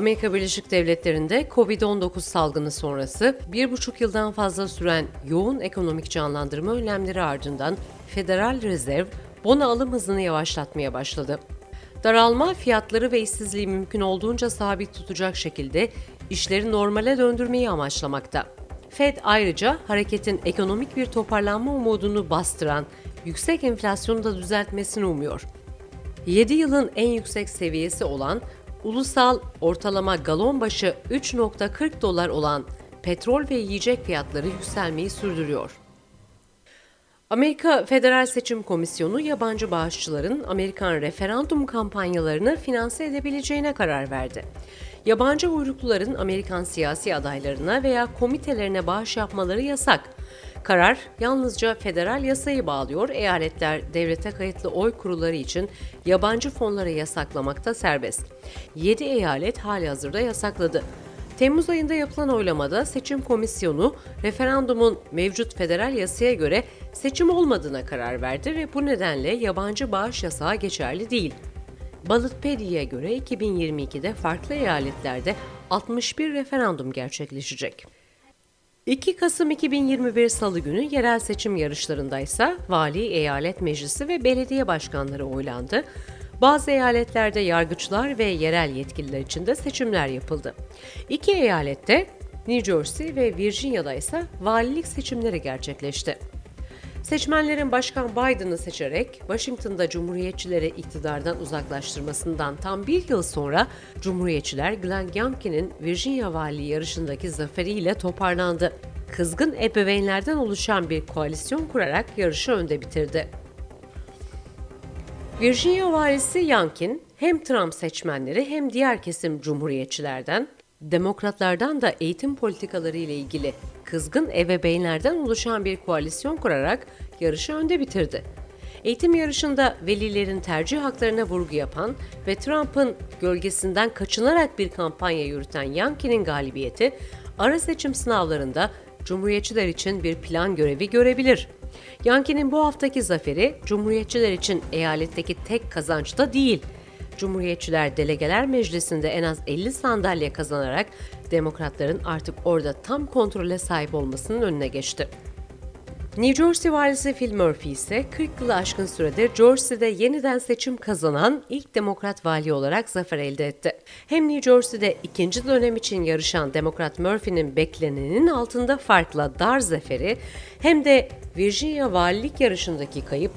Amerika Birleşik Devletleri'nde Covid-19 salgını sonrası bir buçuk yıldan fazla süren yoğun ekonomik canlandırma önlemleri ardından Federal Rezerv bono alım hızını yavaşlatmaya başladı. Daralma fiyatları ve işsizliği mümkün olduğunca sabit tutacak şekilde işleri normale döndürmeyi amaçlamakta. Fed ayrıca hareketin ekonomik bir toparlanma umudunu bastıran yüksek enflasyonu da düzeltmesini umuyor. 7 yılın en yüksek seviyesi olan ulusal ortalama galon başı 3.40 dolar olan petrol ve yiyecek fiyatları yükselmeyi sürdürüyor. Amerika Federal Seçim Komisyonu yabancı bağışçıların Amerikan referandum kampanyalarını finanse edebileceğine karar verdi. Yabancı uyrukluların Amerikan siyasi adaylarına veya komitelerine bağış yapmaları yasak. Karar yalnızca federal yasayı bağlıyor. Eyaletler devlete kayıtlı oy kuruları için yabancı fonları yasaklamakta serbest. 7 eyalet hali hazırda yasakladı. Temmuz ayında yapılan oylamada seçim komisyonu referandumun mevcut federal yasaya göre seçim olmadığına karar verdi ve bu nedenle yabancı bağış yasağı geçerli değil. Ballotpedia'ya göre 2022'de farklı eyaletlerde 61 referandum gerçekleşecek. 2 Kasım 2021 Salı günü yerel seçim yarışlarında ise vali, eyalet meclisi ve belediye başkanları oylandı. Bazı eyaletlerde yargıçlar ve yerel yetkililer için de seçimler yapıldı. İki eyalette New Jersey ve Virginia'da ise valilik seçimleri gerçekleşti. Seçmenlerin Başkan Biden'ı seçerek Washington'da Cumhuriyetçileri iktidardan uzaklaştırmasından tam bir yıl sonra Cumhuriyetçiler Glenn Youngkin'in Virginia valiliği yarışındaki zaferiyle toparlandı. Kızgın ebeveynlerden oluşan bir koalisyon kurarak yarışı önde bitirdi. Virginia valisi Youngkin hem Trump seçmenleri hem diğer kesim cumhuriyetçilerden, demokratlardan da eğitim politikaları ile ilgili kızgın ebeveynlerden oluşan bir koalisyon kurarak yarışı önde bitirdi. Eğitim yarışında velilerin tercih haklarına vurgu yapan ve Trump'ın gölgesinden kaçınarak bir kampanya yürüten Yankee'nin galibiyeti, ara seçim sınavlarında Cumhuriyetçiler için bir plan görevi görebilir. Yankee'nin bu haftaki zaferi Cumhuriyetçiler için eyaletteki tek kazanç da değil. Cumhuriyetçiler Delegeler Meclisi'nde en az 50 sandalye kazanarak demokratların artık orada tam kontrole sahip olmasının önüne geçti. New Jersey valisi Phil Murphy ise 40 yılı aşkın süredir Jersey'de yeniden seçim kazanan ilk demokrat vali olarak zafer elde etti. Hem New Jersey'de ikinci dönem için yarışan demokrat Murphy'nin beklenenin altında farkla dar zaferi hem de Virginia valilik yarışındaki kayıp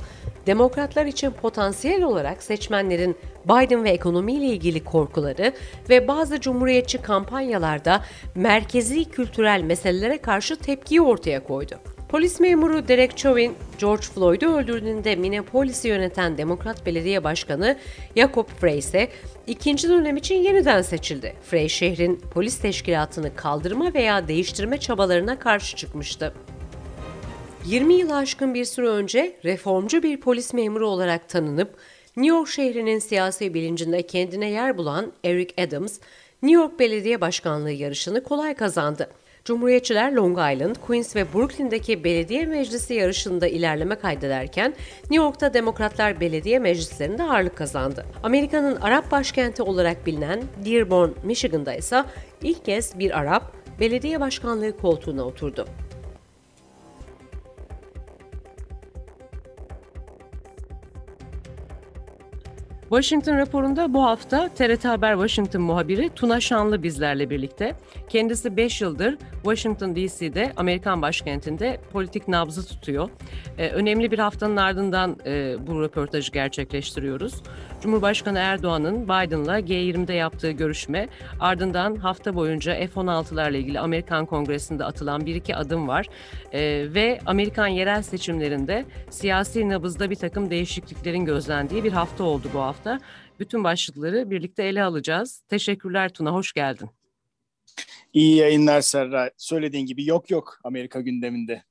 demokratlar için potansiyel olarak seçmenlerin Biden ve ekonomiyle ilgili korkuları ve bazı cumhuriyetçi kampanyalarda merkezi kültürel meselelere karşı tepkiyi ortaya koydu. Polis memuru Derek Chauvin, George Floyd'u öldürdüğünde Minneapolis'i yöneten Demokrat Belediye Başkanı Jacob Frey ise ikinci dönem için yeniden seçildi. Frey şehrin polis teşkilatını kaldırma veya değiştirme çabalarına karşı çıkmıştı. 20 yıl aşkın bir süre önce reformcu bir polis memuru olarak tanınıp New York şehrinin siyasi bilincinde kendine yer bulan Eric Adams, New York Belediye Başkanlığı yarışını kolay kazandı. Cumhuriyetçiler Long Island, Queens ve Brooklyn'deki belediye meclisi yarışında ilerleme kaydederken New York'ta Demokratlar belediye meclislerinde ağırlık kazandı. Amerika'nın Arap başkenti olarak bilinen Dearborn, Michigan'da ise ilk kez bir Arap belediye başkanlığı koltuğuna oturdu. Washington raporunda bu hafta TRT Haber Washington muhabiri Tuna Şanlı bizlerle birlikte. Kendisi 5 yıldır Washington DC'de Amerikan başkentinde politik nabzı tutuyor. Ee, önemli bir haftanın ardından e, bu röportajı gerçekleştiriyoruz. Cumhurbaşkanı Erdoğan'ın Biden'la G20'de yaptığı görüşme ardından hafta boyunca F-16'larla ilgili Amerikan Kongresi'nde atılan bir iki adım var. Ee, ve Amerikan yerel seçimlerinde siyasi nabızda bir takım değişikliklerin gözlendiği bir hafta oldu bu hafta. Bütün başlıkları birlikte ele alacağız. Teşekkürler Tuna, hoş geldin. İyi yayınlar Serra. Söylediğin gibi yok yok Amerika gündeminde.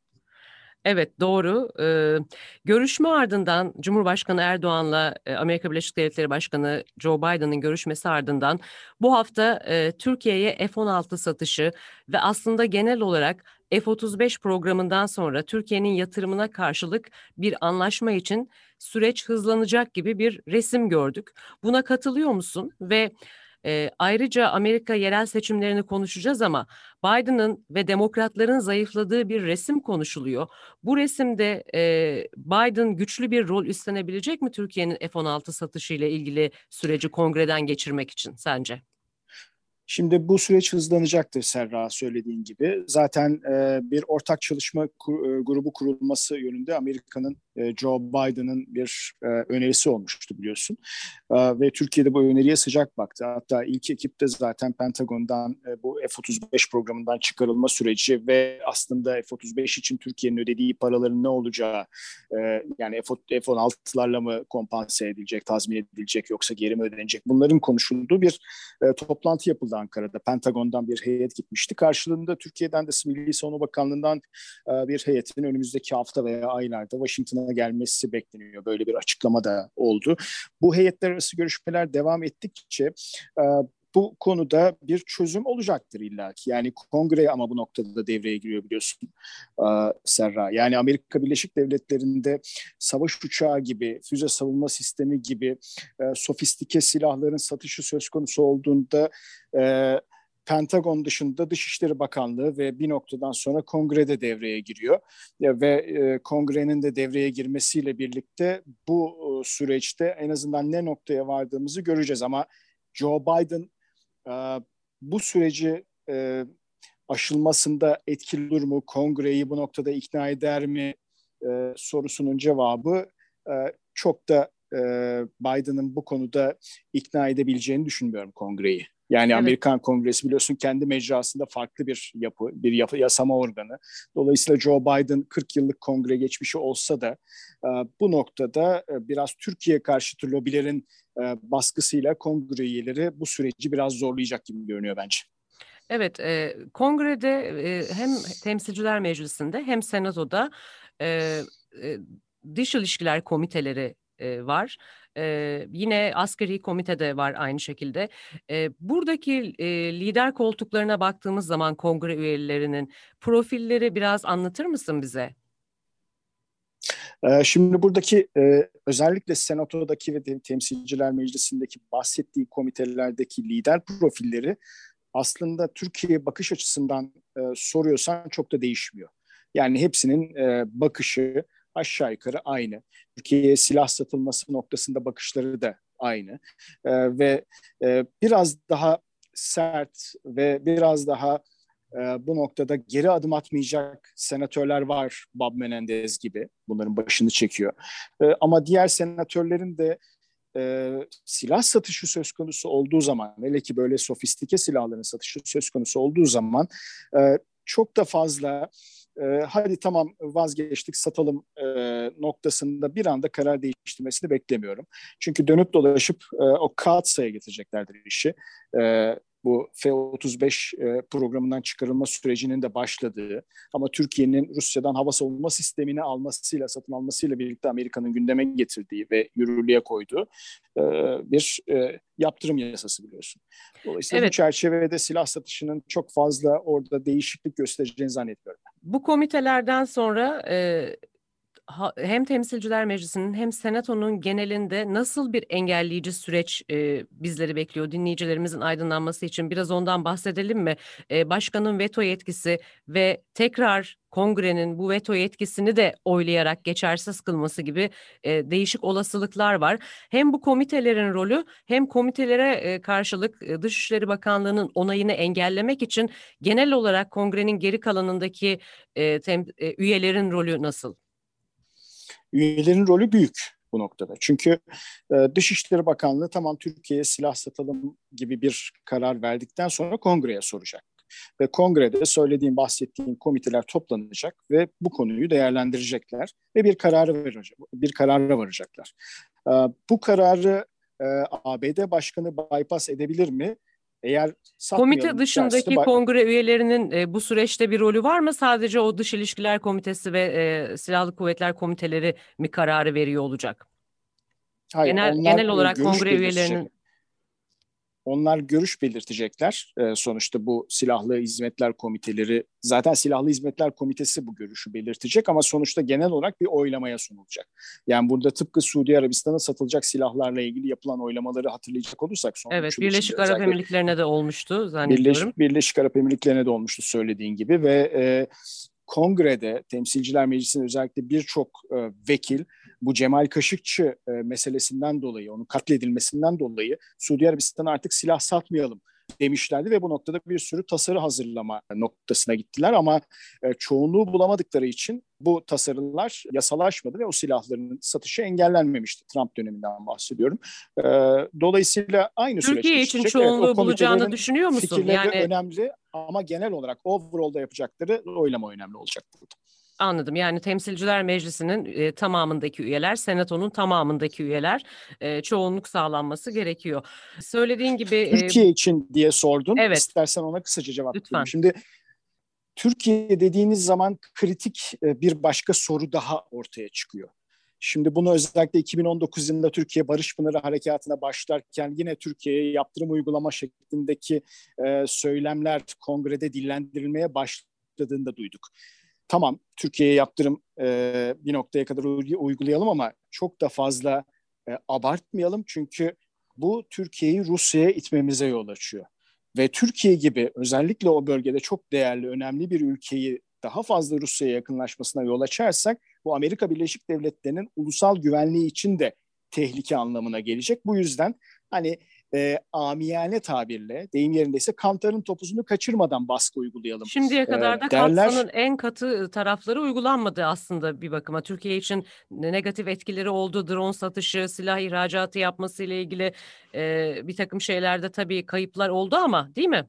Evet doğru. Ee, görüşme ardından Cumhurbaşkanı Erdoğan'la e, Amerika Birleşik Devletleri Başkanı Joe Biden'ın görüşmesi ardından bu hafta e, Türkiye'ye F-16 satışı ve aslında genel olarak F-35 programından sonra Türkiye'nin yatırımına karşılık bir anlaşma için süreç hızlanacak gibi bir resim gördük. Buna katılıyor musun ve E, ayrıca Amerika yerel seçimlerini konuşacağız ama Biden'ın ve demokratların zayıfladığı bir resim konuşuluyor. Bu resimde e, Biden güçlü bir rol üstlenebilecek mi Türkiye'nin F-16 satışı ile ilgili süreci kongreden geçirmek için sence? Şimdi bu süreç hızlanacaktır Serra söylediğin gibi. Zaten e, bir ortak çalışma kur, e, grubu kurulması yönünde Amerika'nın e, Joe Biden'ın bir e, önerisi olmuştu biliyorsun. E, ve Türkiye'de bu öneriye sıcak baktı. Hatta ilk ekipte zaten Pentagon'dan e, bu F-35 programından çıkarılma süreci ve aslında F-35 için Türkiye'nin ödediği paraların ne olacağı e, yani F-16'larla mı kompanse edilecek, tazmin edilecek yoksa geri mi ödenecek bunların konuşulduğu bir e, toplantı yapıldı Ankara'da. Pentagon'dan bir heyet gitmişti. Karşılığında Türkiye'den de Milli Savunma Bakanlığı'ndan e, bir heyetin önümüzdeki hafta veya aylarda Washington'a gelmesi bekleniyor. Böyle bir açıklama da oldu. Bu heyetler arası görüşmeler devam ettikçe e, bu konuda bir çözüm olacaktır illaki. Yani kongre ama bu noktada da devreye giriyor biliyorsun e, Serra. Yani Amerika Birleşik Devletleri'nde savaş uçağı gibi, füze savunma sistemi gibi e, sofistike silahların satışı söz konusu olduğunda e, Pentagon dışında Dışişleri Bakanlığı ve bir noktadan sonra Kongrede devreye giriyor. Ve e, Kongrenin de devreye girmesiyle birlikte bu e, süreçte en azından ne noktaya vardığımızı göreceğiz. Ama Joe Biden e, bu süreci e, aşılmasında etkili olur mu? Kongreyi bu noktada ikna eder mi? E, sorusunun cevabı e, çok da e, Biden'ın bu konuda ikna edebileceğini düşünmüyorum Kongreyi. Yani evet. Amerikan Kongresi biliyorsun kendi mecrasında farklı bir yapı, bir yapı, yasama organı. Dolayısıyla Joe Biden 40 yıllık kongre geçmişi olsa da e, bu noktada e, biraz Türkiye karşıtı lobilerin e, baskısıyla kongre üyeleri bu süreci biraz zorlayacak gibi görünüyor bence. Evet, e, kongrede e, hem temsilciler meclisinde hem senatoda e, e, dış ilişkiler komiteleri e, var. E, yine askeri komitede var aynı şekilde. E, buradaki e, lider koltuklarına baktığımız zaman kongre üyelerinin profilleri biraz anlatır mısın bize? Şimdi buradaki özellikle senatodaki ve temsilciler meclisindeki bahsettiği komitelerdeki lider profilleri aslında Türkiye bakış açısından soruyorsan çok da değişmiyor. Yani hepsinin bakışı aşağı yukarı aynı. Türkiye'ye silah satılması noktasında bakışları da aynı. E, ve e, biraz daha sert ve biraz daha e, bu noktada geri adım atmayacak senatörler var Bob Menendez gibi. Bunların başını çekiyor. E, ama diğer senatörlerin de e, silah satışı söz konusu olduğu zaman, hele ki böyle sofistike silahların satışı söz konusu olduğu zaman e, çok da fazla e, hadi tamam vazgeçtik satalım e, noktasında bir anda karar değiştirmesini beklemiyorum. Çünkü dönüp dolaşıp e, o kağıt sayı getireceklerdir işi. E, bu F-35 e, programından çıkarılma sürecinin de başladığı ama Türkiye'nin Rusya'dan hava savunma sistemini almasıyla, satın almasıyla birlikte Amerika'nın gündeme getirdiği ve yürürlüğe koyduğu e, bir e, yaptırım yasası biliyorsun. Dolayısıyla evet. bu çerçevede silah satışının çok fazla orada değişiklik göstereceğini zannetmiyorum. Bu komitelerden sonra hem Temsilciler Meclisi'nin hem Senato'nun genelinde nasıl bir engelleyici süreç e, bizleri bekliyor dinleyicilerimizin aydınlanması için biraz ondan bahsedelim mi? E, başkanın veto yetkisi ve tekrar kongrenin bu veto yetkisini de oylayarak geçersiz kılması gibi e, değişik olasılıklar var. Hem bu komitelerin rolü hem komitelere e, karşılık e, Dışişleri Bakanlığı'nın onayını engellemek için genel olarak kongrenin geri kalanındaki e, tem, e, üyelerin rolü nasıl? üyelerin rolü büyük bu noktada. Çünkü e, Dışişleri Bakanlığı tamam Türkiye'ye silah satalım gibi bir karar verdikten sonra kongreye soracak. Ve kongrede söylediğim, bahsettiğim komiteler toplanacak ve bu konuyu değerlendirecekler ve bir kararı verecek, bir karara varacaklar. E, bu kararı e, ABD Başkanı bypass edebilir mi? Eğer Komite dışındaki bak- kongre üyelerinin e, bu süreçte bir rolü var mı? Sadece o Dış İlişkiler Komitesi ve e, Silahlı Kuvvetler Komiteleri mi kararı veriyor olacak? Hayır, genel genel olarak kongre üyelerinin onlar görüş belirtecekler. E, sonuçta bu silahlı hizmetler komiteleri, zaten silahlı hizmetler komitesi bu görüşü belirtecek ama sonuçta genel olarak bir oylamaya sunulacak. Yani burada tıpkı Suudi Arabistan'a satılacak silahlarla ilgili yapılan oylamaları hatırlayacak olursak. Son evet, Birleşik Arap Emirlikleri'ne de olmuştu zannediyorum. Birleşik, Birleşik Arap Emirlikleri'ne de olmuştu söylediğin gibi ve e, kongrede Temsilciler Meclisi'nin özellikle birçok e, vekil bu Cemal Kaşıkçı e, meselesinden dolayı, onun katledilmesinden dolayı Suudi Arabistan'a artık silah satmayalım demişlerdi ve bu noktada bir sürü tasarı hazırlama noktasına gittiler ama e, çoğunluğu bulamadıkları için bu tasarılar yasalaşmadı ve o silahların satışı engellenmemişti. Trump döneminden bahsediyorum. E, dolayısıyla aynı Türkiye süreç için çoğunluğu bulacağını düşünüyor musun? Yani önemli ama genel olarak overall'da yapacakları oylama önemli olacak burada. Anladım. Yani Temsilciler Meclisi'nin e, tamamındaki üyeler, Senato'nun tamamındaki üyeler e, çoğunluk sağlanması gerekiyor. Söylediğin gibi... Türkiye e, için diye sordun. Evet. İstersen ona kısaca cevap Lütfen. vereyim. Şimdi Türkiye dediğiniz zaman kritik bir başka soru daha ortaya çıkıyor. Şimdi bunu özellikle 2019 yılında Türkiye Barış Pınarı Harekatı'na başlarken yine Türkiye'ye yaptırım uygulama şeklindeki e, söylemler kongrede dillendirilmeye başladığında duyduk tamam Türkiye'ye yaptırım e, bir noktaya kadar uygulayalım ama çok da fazla e, abartmayalım çünkü bu Türkiye'yi Rusya'ya itmemize yol açıyor. Ve Türkiye gibi özellikle o bölgede çok değerli, önemli bir ülkeyi daha fazla Rusya'ya yakınlaşmasına yol açarsak bu Amerika Birleşik Devletleri'nin ulusal güvenliği için de tehlike anlamına gelecek. Bu yüzden hani e, amiyane tabirle deyim yerindeyse kantarın topuzunu kaçırmadan baskı uygulayalım. Şimdiye kadar da derler. en katı tarafları uygulanmadı aslında bir bakıma. Türkiye için negatif etkileri oldu. Drone satışı, silah ihracatı yapması ile ilgili e, bir takım şeylerde tabii kayıplar oldu ama değil mi?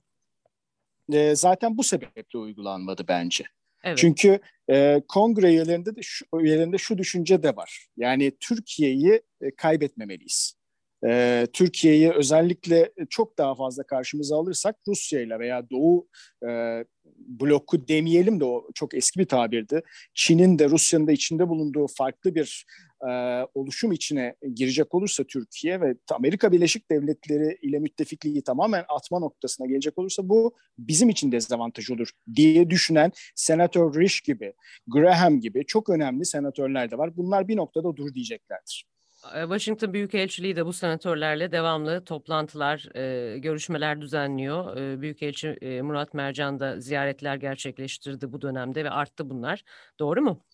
E, zaten bu sebeple uygulanmadı bence. Evet. Çünkü e, kongre üyelerinde de şu, üyelerinde şu düşünce de var. Yani Türkiye'yi e, kaybetmemeliyiz e, Türkiye'yi özellikle çok daha fazla karşımıza alırsak Rusya ile veya Doğu e, bloku demeyelim de o çok eski bir tabirdi. Çin'in de Rusya'nın da içinde bulunduğu farklı bir e, oluşum içine girecek olursa Türkiye ve Amerika Birleşik Devletleri ile müttefikliği tamamen atma noktasına gelecek olursa bu bizim için dezavantaj olur diye düşünen Senatör Risch gibi, Graham gibi çok önemli senatörler de var. Bunlar bir noktada dur diyeceklerdir. Washington Büyükelçiliği de bu senatörlerle devamlı toplantılar, e, görüşmeler düzenliyor. E, Büyükelçi Murat Mercan da ziyaretler gerçekleştirdi bu dönemde ve arttı bunlar. Doğru mu?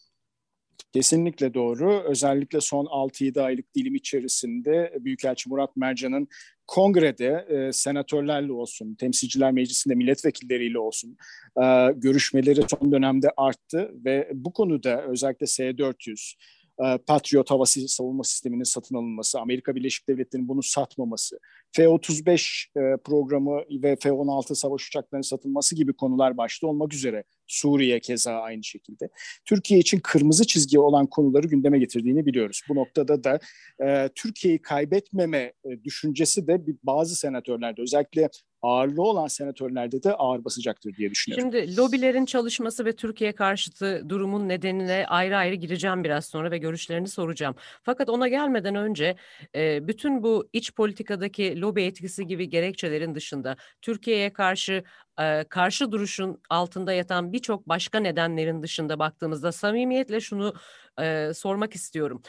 Kesinlikle doğru. Özellikle son 6-7 aylık dilim içerisinde Büyükelçi Murat Mercan'ın kongrede e, senatörlerle olsun, temsilciler meclisinde milletvekilleriyle olsun e, görüşmeleri son dönemde arttı ve bu konuda özellikle S-400, e, Patriot hava savunma sisteminin satın alınması, Amerika Birleşik Devletleri'nin bunu satmaması, F-35 e, programı ve F-16 savaş uçaklarının satılması gibi konular başta olmak üzere Suriye keza aynı şekilde. Türkiye için kırmızı çizgi olan konuları gündeme getirdiğini biliyoruz. Bu noktada da e, Türkiye'yi kaybetmeme e, düşüncesi de bazı senatörlerde özellikle ağırlığı olan senatörlerde de ağır basacaktır diye düşünüyorum. Şimdi lobilerin çalışması ve Türkiye karşıtı durumun nedenine ayrı ayrı gireceğim biraz sonra ve görüşlerini soracağım. Fakat ona gelmeden önce e, bütün bu iç politikadaki lobi etkisi gibi gerekçelerin dışında Türkiye'ye karşı e, karşı duruşun altında yatan birçok başka nedenlerin dışında baktığımızda samimiyetle şunu e, sormak istiyorum.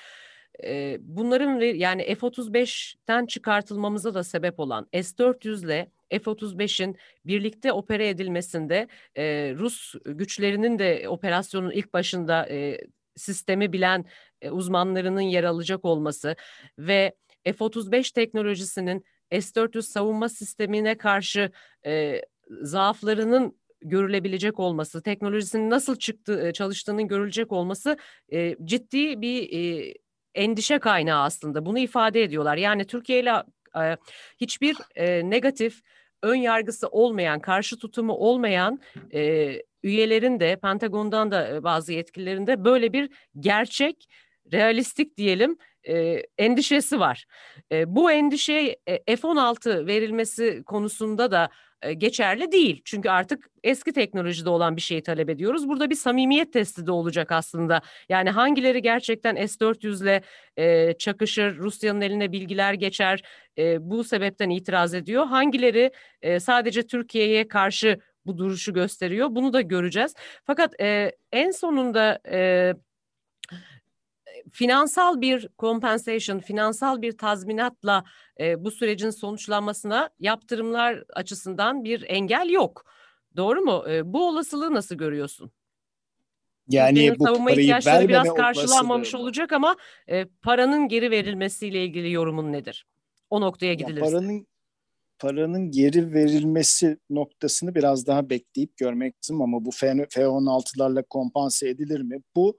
Bunların yani F-35'ten çıkartılmamıza da sebep olan S-400 ile F-35'in birlikte opere edilmesinde e, Rus güçlerinin de operasyonun ilk başında e, sistemi bilen e, uzmanlarının yer alacak olması ve F-35 teknolojisinin S-400 savunma sistemine karşı e, zaaflarının görülebilecek olması, teknolojisinin nasıl çıktı çalıştığının görülecek olması e, ciddi bir e, endişe kaynağı aslında. Bunu ifade ediyorlar. Yani Türkiye ile e, hiçbir e, negatif ön yargısı olmayan, karşı tutumu olmayan e, üyelerin de Pentagon'dan da e, bazı yetkililerin de böyle bir gerçek, realistik diyelim e, endişesi var. E, bu endişe e, F-16 verilmesi konusunda da e, geçerli değil. Çünkü artık eski teknolojide olan bir şeyi talep ediyoruz. Burada bir samimiyet testi de olacak aslında. Yani hangileri gerçekten S-400 ile e, çakışır, Rusya'nın eline bilgiler geçer, e, bu sebepten itiraz ediyor. Hangileri e, sadece Türkiye'ye karşı bu duruşu gösteriyor. Bunu da göreceğiz. Fakat e, en sonunda e, finansal bir compensation, finansal bir tazminatla e, bu sürecin sonuçlanmasına yaptırımlar açısından bir engel yok. Doğru mu? E, bu olasılığı nasıl görüyorsun? Yani Türkiye'nin bu savunma ihtiyaçları biraz karşılanmamış olacak ama e, paranın geri verilmesiyle ilgili yorumun nedir? O noktaya gidilirse. Ya paranın paranın geri verilmesi noktasını biraz daha bekleyip görmek lazım ama bu F-16'larla kompanse edilir mi? Bu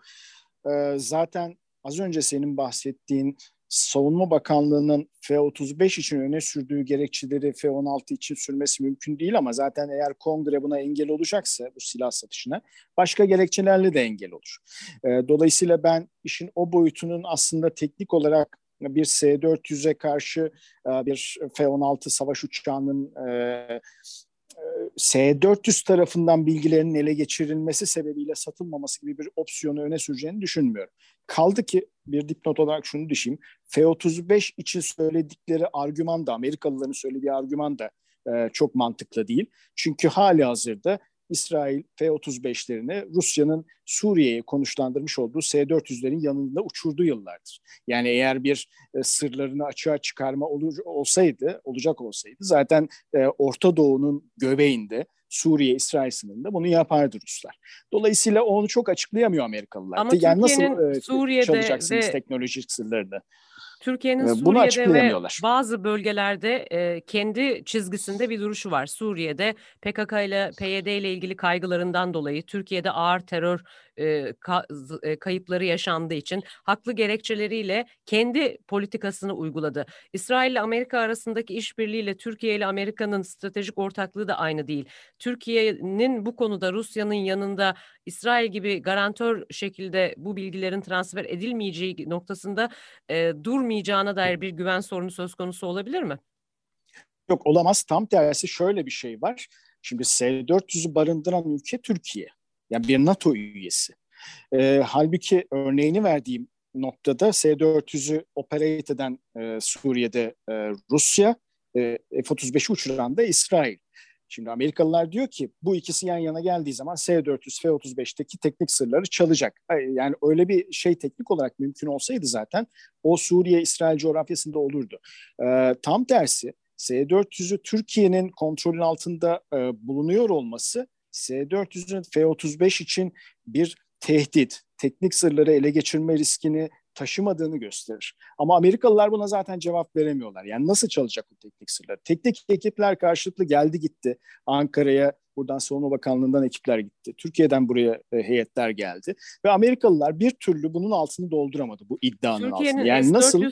e, zaten az önce senin bahsettiğin Savunma Bakanlığı'nın F-35 için öne sürdüğü gerekçeleri F-16 için sürmesi mümkün değil ama zaten eğer kongre buna engel olacaksa bu silah satışına başka gerekçelerle de engel olur. E, dolayısıyla ben işin o boyutunun aslında teknik olarak bir S-400'e karşı e, bir F-16 savaş uçağının e, e, S-400 tarafından bilgilerinin ele geçirilmesi sebebiyle satılmaması gibi bir opsiyonu öne süreceğini düşünmüyorum. Kaldı ki bir dipnot olarak şunu düşeyim. F-35 için söyledikleri argüman da Amerikalıların söylediği argüman da çok mantıklı değil. Çünkü hali hazırda İsrail F-35'lerini Rusya'nın Suriye'ye konuşlandırmış olduğu S-400'lerin yanında uçurduğu yıllardır. Yani eğer bir e, sırlarını açığa çıkarma olur olsaydı, olacak olsaydı zaten e, Orta Doğu'nun göbeğinde Suriye, İsrail sınırında bunu yapardı Ruslar. Dolayısıyla onu çok açıklayamıyor Amerikalılar. Ama yani nasıl e, Suriye'de çalacaksınız ve... teknolojik sırlarını? Türkiye'nin Suriye'de ve bazı bölgelerde e, kendi çizgisinde bir duruşu var. Suriye'de PKK ile PYD ile ilgili kaygılarından dolayı Türkiye'de ağır terör e, ka, e, kayıpları yaşandığı için haklı gerekçeleriyle kendi politikasını uyguladı. İsrail ile Amerika arasındaki işbirliğiyle Türkiye ile Amerika'nın stratejik ortaklığı da aynı değil. Türkiye'nin bu konuda Rusya'nın yanında İsrail gibi garantör şekilde bu bilgilerin transfer edilmeyeceği noktasında e, durmayacağına dair bir güven sorunu söz konusu olabilir mi? Yok olamaz. Tam tersi şöyle bir şey var. Şimdi S-400'ü barındıran ülke Türkiye. Yani bir NATO üyesi. E, halbuki örneğini verdiğim noktada S-400'ü operate eden e, Suriye'de e, Rusya, e, F-35'i uçuran da İsrail. Şimdi Amerikalılar diyor ki bu ikisi yan yana geldiği zaman S-400, F-35'teki teknik sırları çalacak. Yani öyle bir şey teknik olarak mümkün olsaydı zaten o Suriye-İsrail coğrafyasında olurdu. Ee, tam tersi S-400'ü Türkiye'nin kontrolün altında e, bulunuyor olması S-400'ün F-35 için bir tehdit, teknik sırları ele geçirme riskini taşımadığını gösterir. Ama Amerikalılar buna zaten cevap veremiyorlar. Yani nasıl çalacak bu teknik sırları? Teknik ekipler karşılıklı geldi gitti. Ankara'ya buradan Savunma Bakanlığı'ndan ekipler gitti. Türkiye'den buraya e, heyetler geldi. Ve Amerikalılar bir türlü bunun altını dolduramadı bu iddianın Türkiye'nin altını. Yani nasıl e,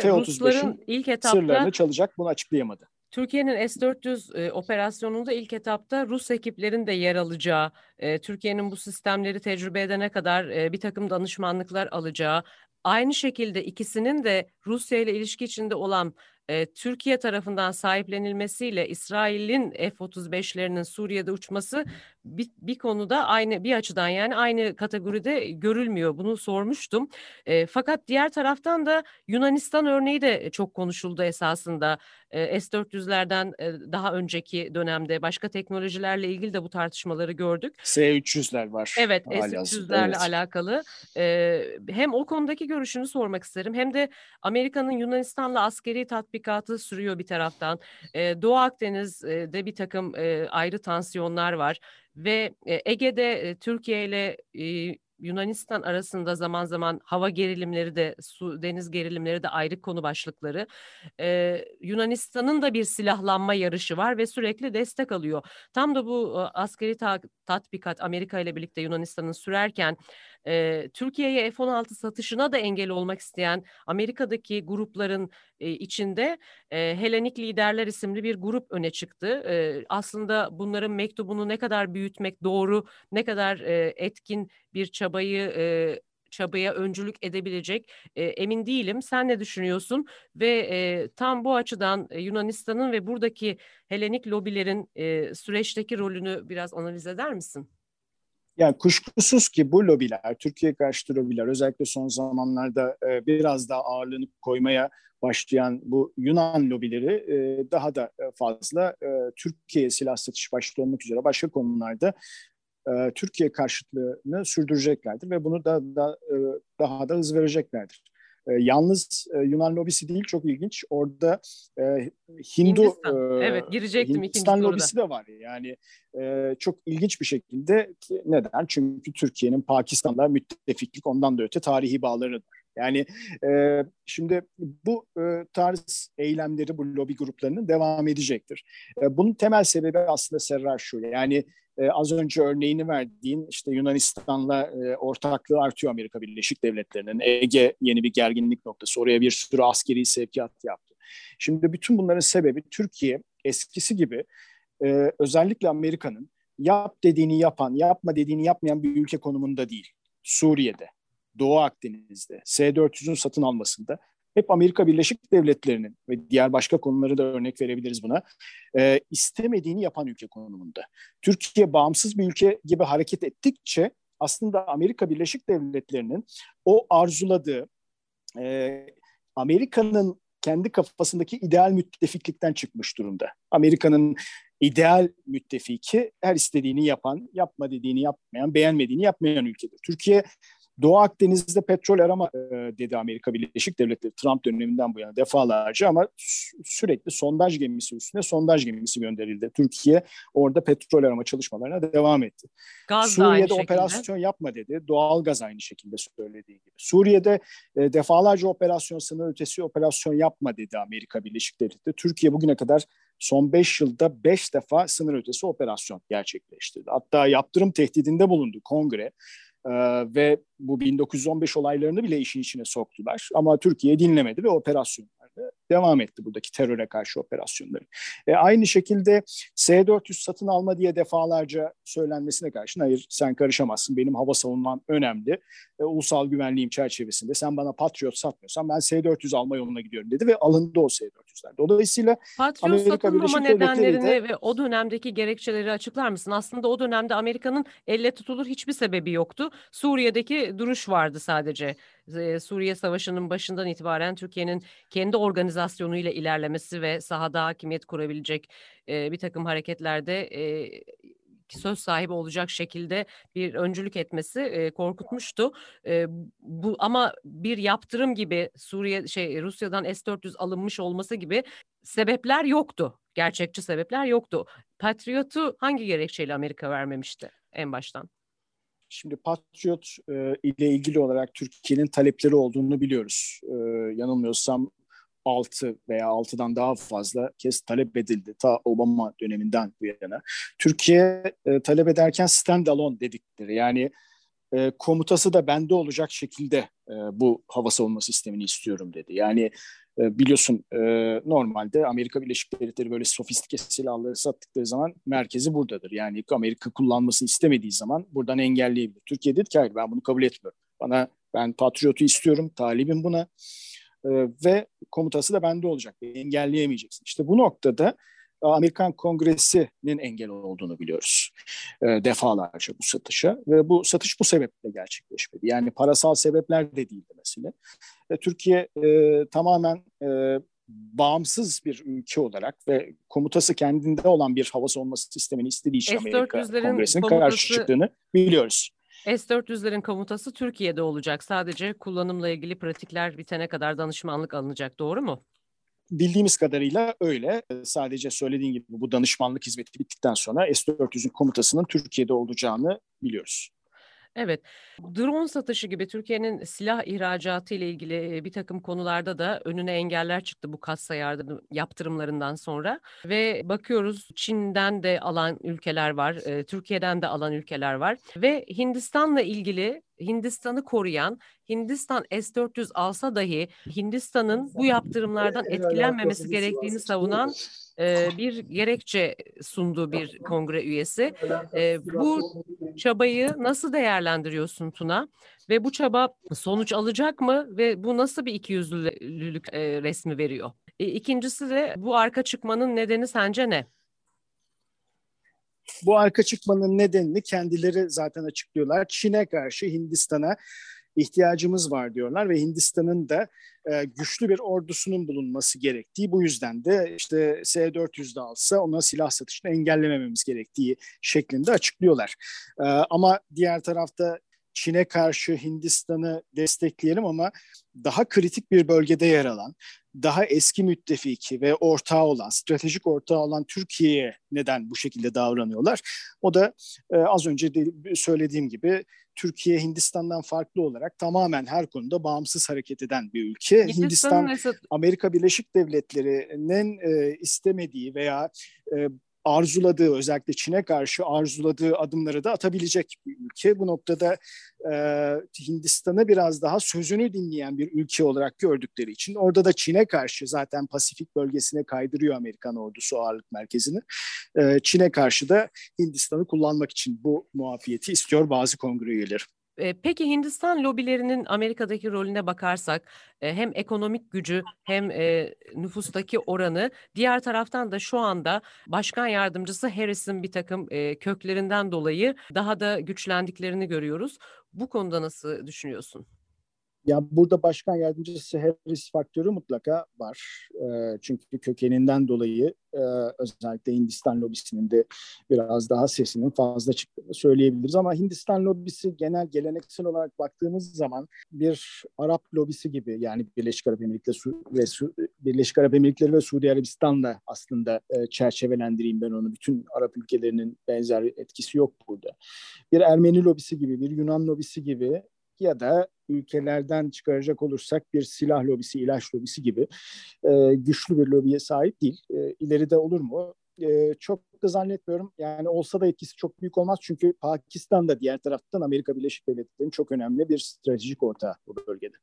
F-35'in ilk etapta sırlarını çalacak bunu açıklayamadı. Türkiye'nin S-400 e, operasyonunda ilk etapta Rus ekiplerin de yer alacağı, e, Türkiye'nin bu sistemleri tecrübe edene kadar e, bir takım danışmanlıklar alacağı, aynı şekilde ikisinin de Rusya ile ilişki içinde olan e, Türkiye tarafından sahiplenilmesiyle İsrail'in F-35'lerinin Suriye'de uçması bir, bir konuda aynı bir açıdan yani aynı kategoride görülmüyor. Bunu sormuştum. E, fakat diğer taraftan da Yunanistan örneği de çok konuşuldu esasında. E, S-400'lerden e, daha önceki dönemde başka teknolojilerle ilgili de bu tartışmaları gördük. S-300'ler var. Evet, S-300'lerle evet. alakalı. E, hem o konudaki görüşünü sormak isterim hem de Amerika'nın Yunanistan'la askeri tatbikatı sürüyor bir taraftan. E, Doğu Akdeniz'de bir takım e, ayrı tansiyonlar var ve Ege'de Türkiye ile Yunanistan arasında zaman zaman hava gerilimleri de su deniz gerilimleri de ayrı konu başlıkları. Ee, Yunanistan'ın da bir silahlanma yarışı var ve sürekli destek alıyor. Tam da bu askeri ta- tatbikat Amerika ile birlikte Yunanistan'ın sürerken e, Türkiye'ye F-16 satışına da engel olmak isteyen Amerika'daki grupların e, içinde e, Helenik Liderler isimli bir grup öne çıktı. E, aslında bunların mektubunu ne kadar büyütmek doğru, ne kadar e, etkin bir çabayı e, çabaya öncülük edebilecek e, emin değilim. Sen ne düşünüyorsun? Ve e, tam bu açıdan e, Yunanistan'ın ve buradaki Helenik lobilerin e, süreçteki rolünü biraz analiz eder misin? Yani kuşkusuz ki bu lobiler, Türkiye karşıtı lobiler özellikle son zamanlarda e, biraz daha ağırlığını koymaya başlayan bu Yunan lobileri e, daha da e, fazla e, Türkiye silah satış başta olmak üzere başka konularda e, Türkiye karşıtlığını sürdüreceklerdir ve bunu da, da e, daha da hız vereceklerdir. E, yalnız e, Yunan lobisi değil çok ilginç. Orada e, Hindu Hindistan. E, evet girecektim Hindistan lobisi de var. Yani e, çok ilginç bir şekilde neden? Çünkü Türkiye'nin Pakistan'la müttefiklik ondan da öte tarihi bağları var. Yani e, şimdi bu e, tarz eylemleri bu lobi gruplarının devam edecektir. E, bunun temel sebebi aslında Serrar şu. Yani e, az önce örneğini verdiğin işte Yunanistan'la e, ortaklığı artıyor Amerika Birleşik Devletleri'nin. Ege yeni bir gerginlik noktası. Oraya bir sürü askeri sevkiyat yaptı. Şimdi bütün bunların sebebi Türkiye eskisi gibi e, özellikle Amerika'nın yap dediğini yapan, yapma dediğini yapmayan bir ülke konumunda değil. Suriye'de, Doğu Akdeniz'de, S-400'ün satın almasında hep Amerika Birleşik Devletleri'nin ve diğer başka konuları da örnek verebiliriz buna e, istemediğini yapan ülke konumunda. Türkiye bağımsız bir ülke gibi hareket ettikçe aslında Amerika Birleşik Devletleri'nin o arzuladığı e, Amerika'nın kendi kafasındaki ideal müttefiklikten çıkmış durumda. Amerika'nın ideal müttefiki her istediğini yapan, yapma dediğini yapmayan, beğenmediğini yapmayan ülkedir. Türkiye Doğu Akdeniz'de petrol arama e, dedi Amerika Birleşik Devletleri Trump döneminden bu yana defalarca ama sürekli sondaj gemisi üstüne sondaj gemisi gönderildi. Türkiye orada petrol arama çalışmalarına devam etti. Gaz Suriye'de operasyon şekilde. yapma dedi. Doğal gaz aynı şekilde söylediği gibi. Suriye'de e, defalarca operasyon sınır ötesi operasyon yapma dedi Amerika Birleşik Devletleri. Türkiye bugüne kadar son 5 yılda 5 defa sınır ötesi operasyon gerçekleştirdi. Hatta yaptırım tehdidinde bulundu kongre. Ee, ve bu 1915 olaylarını bile işin içine soktular. Ama Türkiye dinlemedi ve operasyonlarda devam etti buradaki teröre karşı operasyonları. E, aynı şekilde S-400 satın alma diye defalarca söylenmesine karşın hayır sen karışamazsın benim hava savunmam önemli. E, ulusal güvenliğim çerçevesinde sen bana Patriot satmıyorsan ben S-400 alma yoluna gidiyorum dedi ve alındı o S-400'ler. Dolayısıyla Patriot Amerika satılmama nedenlerini de... ve o dönemdeki gerekçeleri açıklar mısın? Aslında o dönemde Amerika'nın elle tutulur hiçbir sebebi yoktu. Suriye'deki duruş vardı sadece. Suriye Savaşı'nın başından itibaren Türkiye'nin kendi organizasyonuyla ilerlemesi ve sahada hakimiyet kurabilecek bir takım hareketlerde söz sahibi olacak şekilde bir öncülük etmesi e, korkutmuştu. E, bu ama bir yaptırım gibi Suriye şey Rusya'dan S-400 alınmış olması gibi sebepler yoktu. Gerçekçi sebepler yoktu. Patriot'u hangi gerekçeyle Amerika vermemişti en baştan? Şimdi Patriot e, ile ilgili olarak Türkiye'nin talepleri olduğunu biliyoruz. E, yanılmıyorsam 6 veya 6'dan daha fazla kez talep edildi ta Obama döneminden bu yana. Türkiye e, talep ederken standalone dedikleri yani e, komutası da bende olacak şekilde e, bu hava savunma sistemini istiyorum dedi. Yani e, biliyorsun e, normalde Amerika Birleşik Devletleri böyle sofistike silahları sattıkları zaman merkezi buradadır. Yani Amerika kullanmasını istemediği zaman buradan engelleyebilir. Türkiye dedi ki hayır ben bunu kabul etmiyorum. Bana ben Patriot'u istiyorum, talibim buna e, ve komutası da bende olacak. Engelleyemeyeceksin. İşte bu noktada Amerikan Kongresi'nin engel olduğunu biliyoruz e, defalarca bu satışa ve bu satış bu sebeple gerçekleşmedi. Yani parasal sebepler de değildi mesele. E, Türkiye e, tamamen e, bağımsız bir ülke olarak ve komutası kendinde olan bir hava savunma sistemini istediği için Amerika Kongresi'nin karşı çıktığını biliyoruz. S-400'lerin komutası Türkiye'de olacak. Sadece kullanımla ilgili pratikler bitene kadar danışmanlık alınacak. Doğru mu? Bildiğimiz kadarıyla öyle. Sadece söylediğin gibi bu danışmanlık hizmeti bittikten sonra S-400'ün komutasının Türkiye'de olacağını biliyoruz. Evet, drone satışı gibi Türkiye'nin silah ihracatı ile ilgili bir takım konularda da önüne engeller çıktı bu kassa yardım yaptırımlarından sonra ve bakıyoruz Çin'den de alan ülkeler var, Türkiye'den de alan ülkeler var ve Hindistan'la ilgili Hindistan'ı koruyan, Hindistan S-400 alsa dahi Hindistan'ın bu yaptırımlardan etkilenmemesi gerektiğini savunan e, bir gerekçe sunduğu bir kongre üyesi. E, bu çabayı nasıl değerlendiriyorsun Tuna? Ve bu çaba sonuç alacak mı ve bu nasıl bir ikiyüzlülük e, resmi veriyor? E, ikincisi de bu arka çıkmanın nedeni sence ne? Bu arka çıkmanın nedenini kendileri zaten açıklıyorlar. Çin'e karşı Hindistan'a ihtiyacımız var diyorlar ve Hindistan'ın da e, güçlü bir ordusunun bulunması gerektiği bu yüzden de işte S-400'de alsa ona silah satışını engellemememiz gerektiği şeklinde açıklıyorlar. E, ama diğer tarafta Çin'e karşı Hindistan'ı destekleyelim ama daha kritik bir bölgede yer alan, daha eski müttefiki ve ortağı olan, stratejik ortağı olan Türkiye'ye neden bu şekilde davranıyorlar? O da e, az önce de söylediğim gibi Türkiye Hindistan'dan farklı olarak tamamen her konuda bağımsız hareket eden bir ülke. Hindistan, mesela... Amerika Birleşik Devletleri'nin e, istemediği veya e, arzuladığı özellikle Çin'e karşı arzuladığı adımları da atabilecek bir ülke. Bu noktada e, Hindistan'ı biraz daha sözünü dinleyen bir ülke olarak gördükleri için orada da Çin'e karşı zaten Pasifik bölgesine kaydırıyor Amerikan ordusu ağırlık merkezini. E, Çin'e karşı da Hindistan'ı kullanmak için bu muafiyeti istiyor bazı kongre üyeleri. Peki Hindistan lobilerinin Amerika'daki rolüne bakarsak hem ekonomik gücü hem nüfustaki oranı diğer taraftan da şu anda başkan yardımcısı Harris'in bir takım köklerinden dolayı daha da güçlendiklerini görüyoruz. Bu konuda nasıl düşünüyorsun? Ya burada başkan yardımcısı Harris faktörü mutlaka var. E, çünkü kökeninden dolayı e, özellikle Hindistan lobisinin de biraz daha sesinin fazla çıktığını söyleyebiliriz. Ama Hindistan lobisi genel geleneksel olarak baktığımız zaman bir Arap lobisi gibi yani Birleşik Arap Emirlikleri ve Su, Birleşik Arap Emirlikleri ve Suudi Arabistan'la aslında e, çerçevelendireyim ben onu. Bütün Arap ülkelerinin benzer etkisi yok burada. Bir Ermeni lobisi gibi, bir Yunan lobisi gibi ya da ülkelerden çıkaracak olursak bir silah lobisi, ilaç lobisi gibi e, güçlü bir lobiye sahip değil. E, ileride olur mu? E, çok da zannetmiyorum. Yani olsa da etkisi çok büyük olmaz. Çünkü Pakistan da diğer taraftan Amerika Birleşik Devletleri'nin çok önemli bir stratejik ortağı bu bölgede.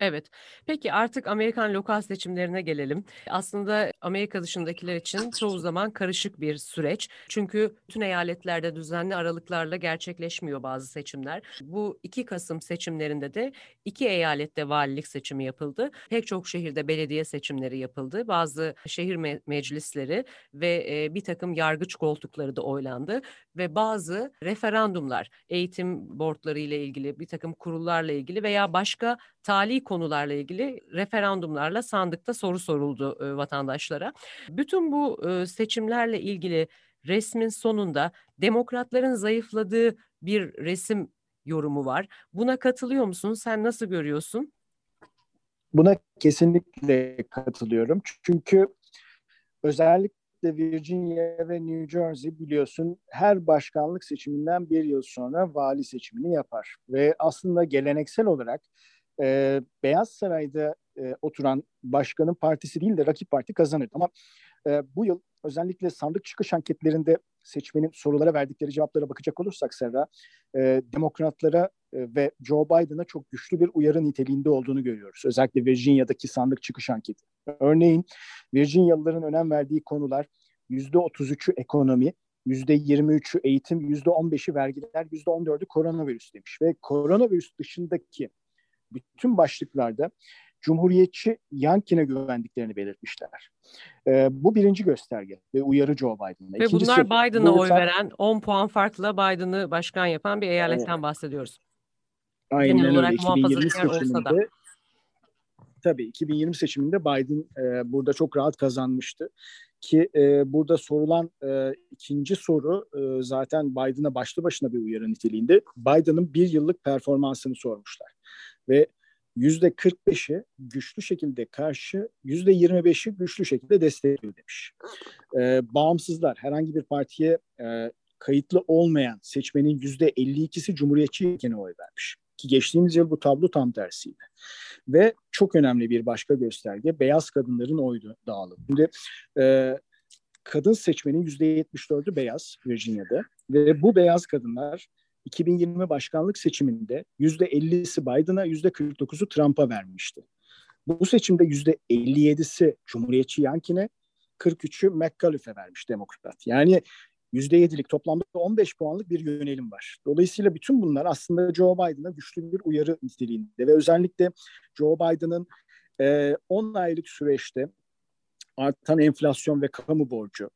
Evet. Peki artık Amerikan lokal seçimlerine gelelim. Aslında Amerika dışındakiler için çoğu zaman karışık bir süreç. Çünkü bütün eyaletlerde düzenli aralıklarla gerçekleşmiyor bazı seçimler. Bu 2 Kasım seçimlerinde de iki eyalette valilik seçimi yapıldı. Pek çok şehirde belediye seçimleri yapıldı. Bazı şehir me- meclisleri ve e, bir takım yargıç koltukları da oylandı. Ve bazı referandumlar, eğitim boardları ile ilgili, bir takım kurullarla ilgili veya başka tali konularla ilgili referandumlarla sandıkta soru soruldu e, vatandaşlara. Bütün bu e, seçimlerle ilgili resmin sonunda demokratların zayıfladığı bir resim yorumu var. Buna katılıyor musun? Sen nasıl görüyorsun? Buna kesinlikle katılıyorum. Çünkü özellikle Virginia ve New Jersey biliyorsun her başkanlık seçiminden bir yıl sonra vali seçimini yapar. Ve aslında geleneksel olarak e, Beyaz Saray'da e, oturan başkanın partisi değil de rakip parti kazanır. Ama e, bu yıl özellikle sandık çıkış anketlerinde seçmenin sorulara verdikleri cevaplara bakacak olursak Serra, e, demokratlara e, ve Joe Biden'a çok güçlü bir uyarı niteliğinde olduğunu görüyoruz. Özellikle Virginia'daki sandık çıkış anketi. Örneğin Virginialıların önem verdiği konular %33'ü ekonomi, %23'ü eğitim, %15'i vergiler, %14'ü koronavirüs demiş. Ve koronavirüs dışındaki bütün başlıklarda Cumhuriyetçi Yankin'e güvendiklerini belirtmişler. Ee, bu birinci gösterge ve uyarı Joe Biden'a. Ve İkincisi, bunlar Biden'a oy veren 10 puan farkla Biden'ı başkan yapan bir eyaletten evet. bahsediyoruz. Aynen Genel olarak öyle. 2020 seçiminde tabii 2020 seçiminde Biden e, burada çok rahat kazanmıştı ki e, burada sorulan e, ikinci soru e, zaten Biden'a başlı başına bir uyarı niteliğinde. Biden'ın bir yıllık performansını sormuşlar ve yüzde 45'i güçlü şekilde karşı, yüzde 25'i güçlü şekilde destekliyor demiş. Ee, bağımsızlar herhangi bir partiye e, kayıtlı olmayan seçmenin yüzde 52'si Cumhuriyetçi iken oy vermiş. Ki geçtiğimiz yıl bu tablo tam tersiydi. Ve çok önemli bir başka gösterge beyaz kadınların oy dağılımı. Şimdi e, kadın seçmenin yüzde 74'ü beyaz Virginia'da ve bu beyaz kadınlar 2020 başkanlık seçiminde %50'si Biden'a, %49'u Trump'a vermişti. Bu seçimde %57'si Cumhuriyetçi Yankin'e, 43'ü McAuliffe'e vermiş Demokrat. Yani %7'lik toplamda 15 puanlık bir yönelim var. Dolayısıyla bütün bunlar aslında Joe Biden'a güçlü bir uyarı niteliğinde ve özellikle Joe Biden'ın e, 10 aylık süreçte artan enflasyon ve kamu borcu,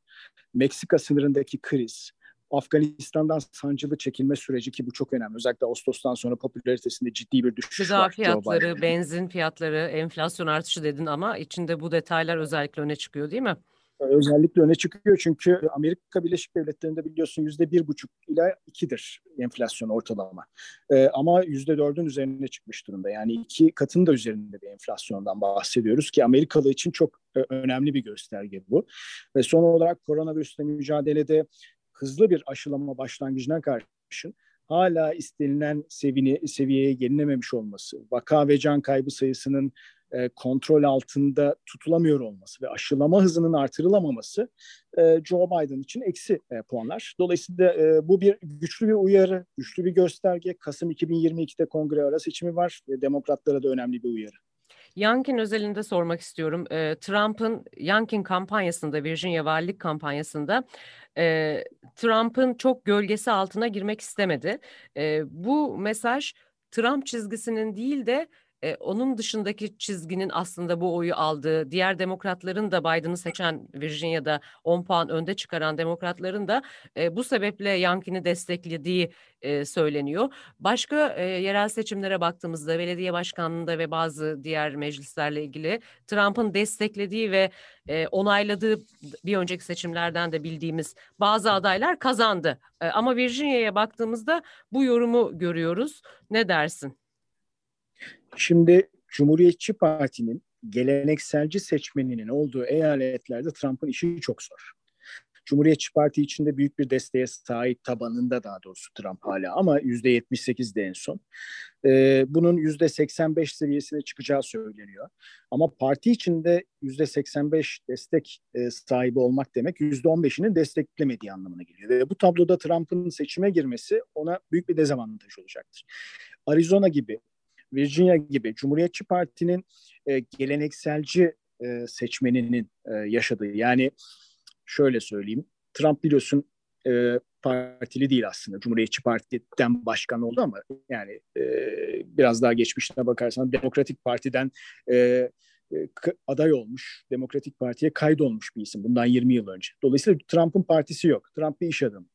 Meksika sınırındaki kriz, Afganistan'dan sancılı çekilme süreci ki bu çok önemli. Özellikle Ağustos'tan sonra popülaritesinde ciddi bir düşüş Gıda var. fiyatları, benzin fiyatları, enflasyon artışı dedin ama içinde bu detaylar özellikle öne çıkıyor değil mi? özellikle öne çıkıyor çünkü Amerika Birleşik Devletleri'nde biliyorsun yüzde bir buçuk ila ikidir enflasyon ortalama. Ee, ama yüzde dördün üzerine çıkmış durumda. Yani iki katın da üzerinde bir enflasyondan bahsediyoruz ki Amerikalı için çok e, önemli bir gösterge bu. Ve son olarak koronavirüsle mücadelede hızlı bir aşılama başlangıcına karşın hala istenilen seviyeye, seviyeye gelinememiş olması, vaka ve can kaybı sayısının e, kontrol altında tutulamıyor olması ve aşılama hızının artırılamaması e, Joe Biden için eksi e, puanlar. Dolayısıyla e, bu bir güçlü bir uyarı, güçlü bir gösterge. Kasım 2022'de kongre ara seçimi var ve demokratlara da önemli bir uyarı. Yankin özelinde sormak istiyorum. E, Trump'ın Yankin kampanyasında, Virginia valilik kampanyasında e, Trump'ın çok gölgesi altına girmek istemedi. E, bu mesaj Trump çizgisinin değil de e, onun dışındaki çizginin aslında bu oyu aldığı, diğer demokratların da Biden'ı seçen Virginia'da 10 puan önde çıkaran demokratların da e, bu sebeple Yankin'i desteklediği e, söyleniyor. Başka e, yerel seçimlere baktığımızda belediye başkanlığında ve bazı diğer meclislerle ilgili Trump'ın desteklediği ve e, onayladığı bir önceki seçimlerden de bildiğimiz bazı adaylar kazandı. E, ama Virginia'ya baktığımızda bu yorumu görüyoruz. Ne dersin? Şimdi Cumhuriyetçi Parti'nin gelenekselci seçmeninin olduğu eyaletlerde Trump'ın işi çok zor. Cumhuriyetçi Parti içinde büyük bir desteğe sahip tabanında daha doğrusu Trump hala ama yüzde 78'de en son. Ee, bunun yüzde 85 seviyesine çıkacağı söyleniyor. Ama parti içinde yüzde 85 destek e, sahibi olmak demek yüzde 15'inin desteklemediği anlamına geliyor. Ve bu tabloda Trump'ın seçime girmesi ona büyük bir dezavantaj olacaktır. Arizona gibi Virginia gibi Cumhuriyetçi Parti'nin e, gelenekselci e, seçmeninin e, yaşadığı yani şöyle söyleyeyim Trump biliyorsun e, partili değil aslında. Cumhuriyetçi Parti'den başkan oldu ama yani e, biraz daha geçmişine bakarsan Demokratik Parti'den e, aday olmuş, Demokratik Parti'ye kaydolmuş bir isim bundan 20 yıl önce. Dolayısıyla Trump'ın partisi yok. Trump bir iş adamı.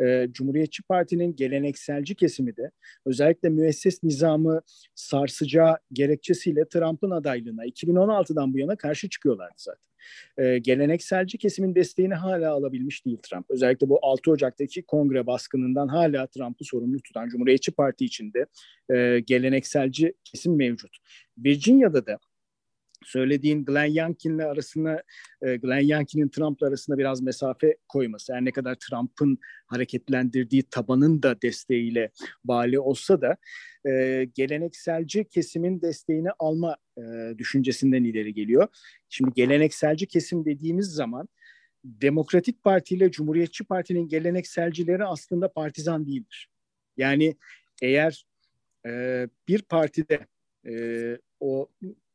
Ee, Cumhuriyetçi Parti'nin gelenekselci kesimi de özellikle müesses nizamı sarsacağı gerekçesiyle Trump'ın adaylığına 2016'dan bu yana karşı çıkıyorlardı zaten. Ee, gelenekselci kesimin desteğini hala alabilmiş değil Trump. Özellikle bu 6 Ocak'taki kongre baskınından hala Trump'ı sorumlu tutan Cumhuriyetçi Parti içinde e, gelenekselci kesim mevcut. Virginia'da da söylediğin Glenn Youngkin'le arasında e, Glenn Youngkin'in Trump'la arasında biraz mesafe koyması. Her ne kadar Trump'ın hareketlendirdiği tabanın da desteğiyle bali olsa da e, gelenekselci kesimin desteğini alma e, düşüncesinden ileri geliyor. Şimdi gelenekselci kesim dediğimiz zaman Demokratik Parti ile Cumhuriyetçi Parti'nin gelenekselcileri aslında partizan değildir. Yani eğer e, bir partide e, o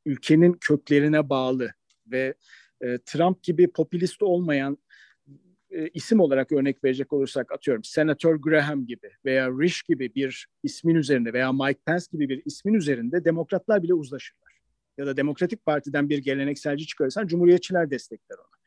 ülkenin köklerine bağlı ve e, Trump gibi popülist olmayan e, isim olarak örnek verecek olursak atıyorum Senatör Graham gibi veya Rich gibi bir ismin üzerinde veya Mike Pence gibi bir ismin üzerinde demokratlar bile uzlaşırlar. Ya da Demokratik Parti'den bir gelenekselci çıkarırsan Cumhuriyetçiler destekler onu.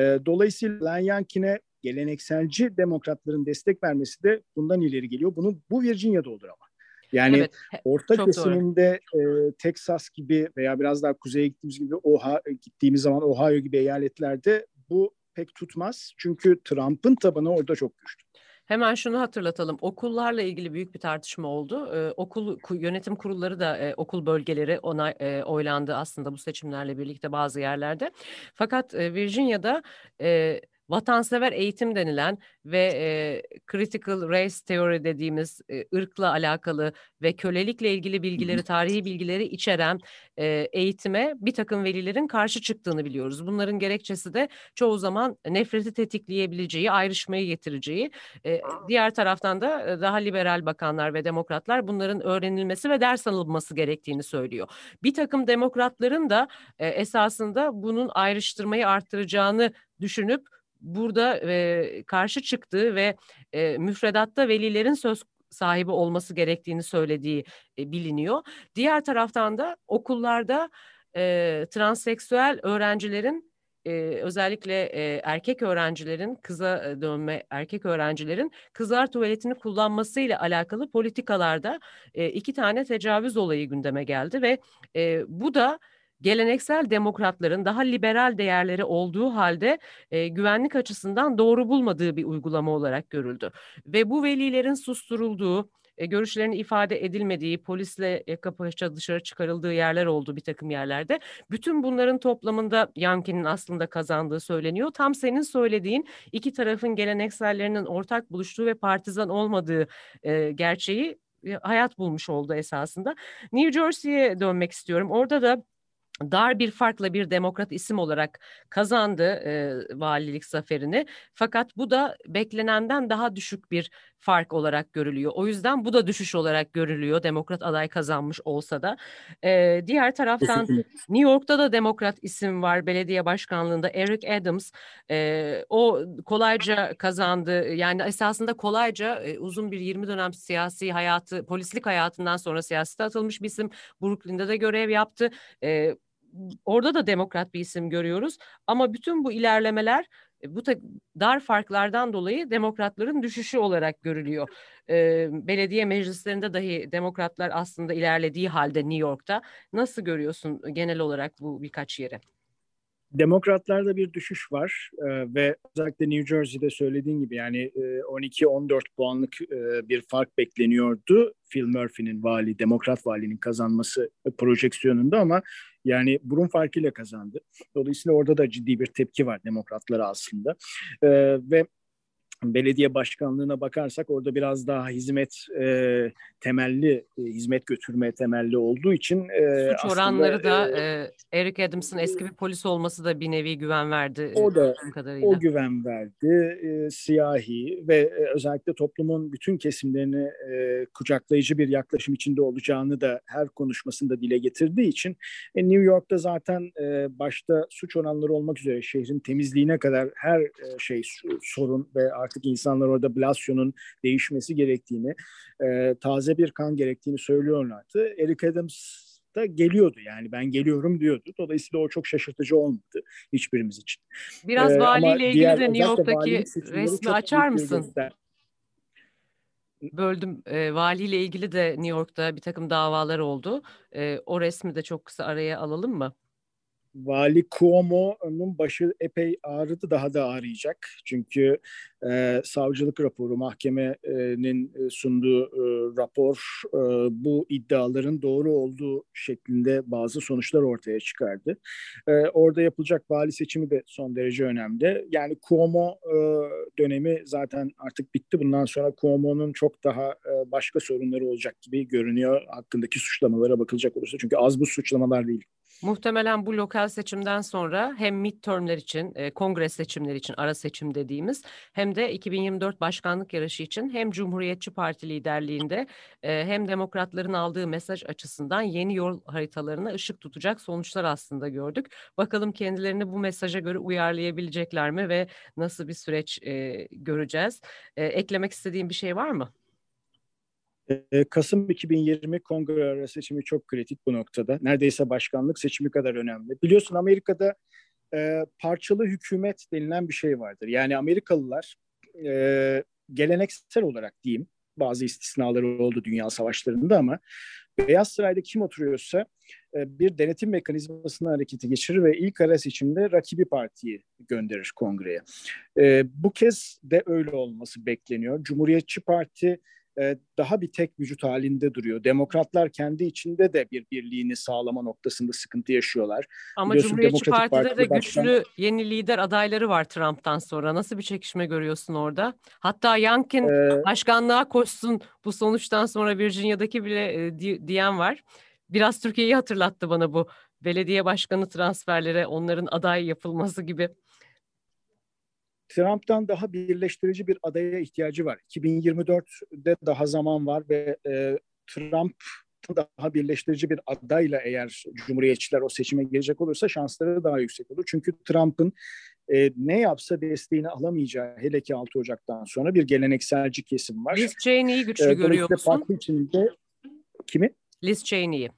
E, dolayısıyla Lan Yankin'e gelenekselci demokratların destek vermesi de bundan ileri geliyor. Bunu bu Virginia'da olur ama. Yani evet, orta kesiminde e, Texas gibi veya biraz daha kuzeye gittiğimiz gibi Oha, gittiğimiz zaman Ohio gibi eyaletlerde bu pek tutmaz. Çünkü Trump'ın tabanı orada çok güçlü. Hemen şunu hatırlatalım. Okullarla ilgili büyük bir tartışma oldu. Ee, okul yönetim kurulları da e, okul bölgeleri ona e, oylandı aslında bu seçimlerle birlikte bazı yerlerde. Fakat e, Virginia'da e, vatansever eğitim denilen ve e, critical race theory dediğimiz e, ırkla alakalı ve kölelikle ilgili bilgileri, tarihi bilgileri içeren e, eğitime bir takım velilerin karşı çıktığını biliyoruz. Bunların gerekçesi de çoğu zaman nefreti tetikleyebileceği, ayrışmayı getireceği. E, diğer taraftan da daha liberal bakanlar ve demokratlar bunların öğrenilmesi ve ders alınması gerektiğini söylüyor. Bir takım demokratların da e, esasında bunun ayrıştırmayı arttıracağını düşünüp burada e, karşı çıktığı ve e, müfredatta velilerin söz sahibi olması gerektiğini söylediği e, biliniyor. Diğer taraftan da okullarda e, transseksüel öğrencilerin e, özellikle e, erkek öğrencilerin kıza dönme erkek öğrencilerin kızlar tuvaletini kullanmasıyla alakalı politikalarda e, iki tane tecavüz olayı gündeme geldi ve e, bu da geleneksel demokratların daha liberal değerleri olduğu halde e, güvenlik açısından doğru bulmadığı bir uygulama olarak görüldü. Ve bu velilerin susturulduğu, e, görüşlerinin ifade edilmediği, polisle yaka paça dışarı çıkarıldığı yerler oldu bir takım yerlerde. Bütün bunların toplamında Yankin'in aslında kazandığı söyleniyor. Tam senin söylediğin iki tarafın geleneksellerinin ortak buluştuğu ve partizan olmadığı e, gerçeği e, hayat bulmuş oldu esasında. New Jersey'ye dönmek istiyorum. Orada da dar bir farkla bir demokrat isim olarak kazandı e, valilik zaferini. Fakat bu da beklenenden daha düşük bir fark olarak görülüyor. O yüzden bu da düşüş olarak görülüyor demokrat aday kazanmış olsa da. E, diğer taraftan New York'ta da demokrat isim var belediye başkanlığında Eric Adams. E, o kolayca kazandı. Yani esasında kolayca e, uzun bir 20 dönem siyasi hayatı, polislik hayatından sonra siyasete atılmış bir isim. Brooklyn'de de görev yaptı. E, orada da demokrat bir isim görüyoruz. Ama bütün bu ilerlemeler e, bu dar farklardan dolayı demokratların düşüşü olarak görülüyor. E, belediye meclislerinde dahi demokratlar aslında ilerlediği halde New York'ta. Nasıl görüyorsun genel olarak bu birkaç yeri? Demokratlarda bir düşüş var e, ve özellikle New Jersey'de söylediğin gibi yani e, 12-14 puanlık e, bir fark bekleniyordu. Phil Murphy'nin vali, demokrat valinin kazanması projeksiyonunda ama yani burun farkıyla kazandı. Dolayısıyla orada da ciddi bir tepki var demokratlara aslında. E, ve belediye başkanlığına bakarsak orada biraz daha hizmet e, temelli, e, hizmet götürme temelli olduğu için e, suç oranları aslında, da e, Eric Adams'ın eski bir polis olması da bir nevi güven verdi. O da kadarıyla. o güven verdi. E, siyahi ve e, özellikle toplumun bütün kesimlerini e, kucaklayıcı bir yaklaşım içinde olacağını da her konuşmasında dile getirdiği için e, New York'ta zaten e, başta suç oranları olmak üzere şehrin temizliğine kadar her e, şey sorun ve artık insanlar orada Blasio'nun değişmesi gerektiğini, e, taze bir kan gerektiğini söylüyorlardı. Eric Adams da geliyordu yani ben geliyorum diyordu. Dolayısıyla o çok şaşırtıcı olmadı hiçbirimiz için. Biraz ee, valiyle ilgili diğer, de New York'taki resmi açar mısın? Göster. Böldüm. E, valiyle ilgili de New York'ta bir takım davalar oldu. E, o resmi de çok kısa araya alalım mı? Vali Cuomo'nun başı epey ağrıdı, daha da ağrıyacak. Çünkü e, savcılık raporu, mahkemenin e, sunduğu e, rapor e, bu iddiaların doğru olduğu şeklinde bazı sonuçlar ortaya çıkardı. E, orada yapılacak vali seçimi de son derece önemli. Yani Cuomo e, dönemi zaten artık bitti. Bundan sonra Cuomo'nun çok daha e, başka sorunları olacak gibi görünüyor hakkındaki suçlamalara bakılacak olursa. Çünkü az bu suçlamalar değil. Muhtemelen bu lokal seçimden sonra hem midtermler için, e, kongre seçimleri için ara seçim dediğimiz hem de 2024 başkanlık yarışı için hem Cumhuriyetçi Parti liderliğinde e, hem demokratların aldığı mesaj açısından yeni yol haritalarına ışık tutacak sonuçlar aslında gördük. Bakalım kendilerini bu mesaja göre uyarlayabilecekler mi ve nasıl bir süreç e, göreceğiz. E, eklemek istediğim bir şey var mı? Ee, Kasım 2020 kongre seçimi çok kritik bu noktada. Neredeyse başkanlık seçimi kadar önemli. Biliyorsun Amerika'da e, parçalı hükümet denilen bir şey vardır. Yani Amerikalılar e, geleneksel olarak diyeyim bazı istisnaları oldu dünya savaşlarında ama Beyaz Saray'da kim oturuyorsa e, bir denetim mekanizmasını harekete geçirir ve ilk ara seçimde rakibi partiyi gönderir kongreye. E, bu kez de öyle olması bekleniyor. Cumhuriyetçi Parti e, daha bir tek vücut halinde duruyor. Demokratlar kendi içinde de bir birliğini sağlama noktasında sıkıntı yaşıyorlar. Ama Biliyorsun, Cumhuriyetçi Demokratik Parti'de Parti de başkan... güçlü yeni lider adayları var Trump'tan sonra. Nasıl bir çekişme görüyorsun orada? Hatta Youngkin ee... başkanlığa koşsun bu sonuçtan sonra Virginia'daki bile e, diyen var. Biraz Türkiye'yi hatırlattı bana bu belediye başkanı transferlere onların aday yapılması gibi. Trump'tan daha birleştirici bir adaya ihtiyacı var. 2024'de daha zaman var ve e, Trump daha birleştirici bir adayla eğer Cumhuriyetçiler o seçime gelecek olursa şansları daha yüksek olur. Çünkü Trump'ın e, ne yapsa desteğini alamayacağı hele ki 6 Ocak'tan sonra bir gelenekselci kesim var. Liz Cheney'i güçlü e, görüyor musun? Parti içinde kimi? Liz Cheney'i.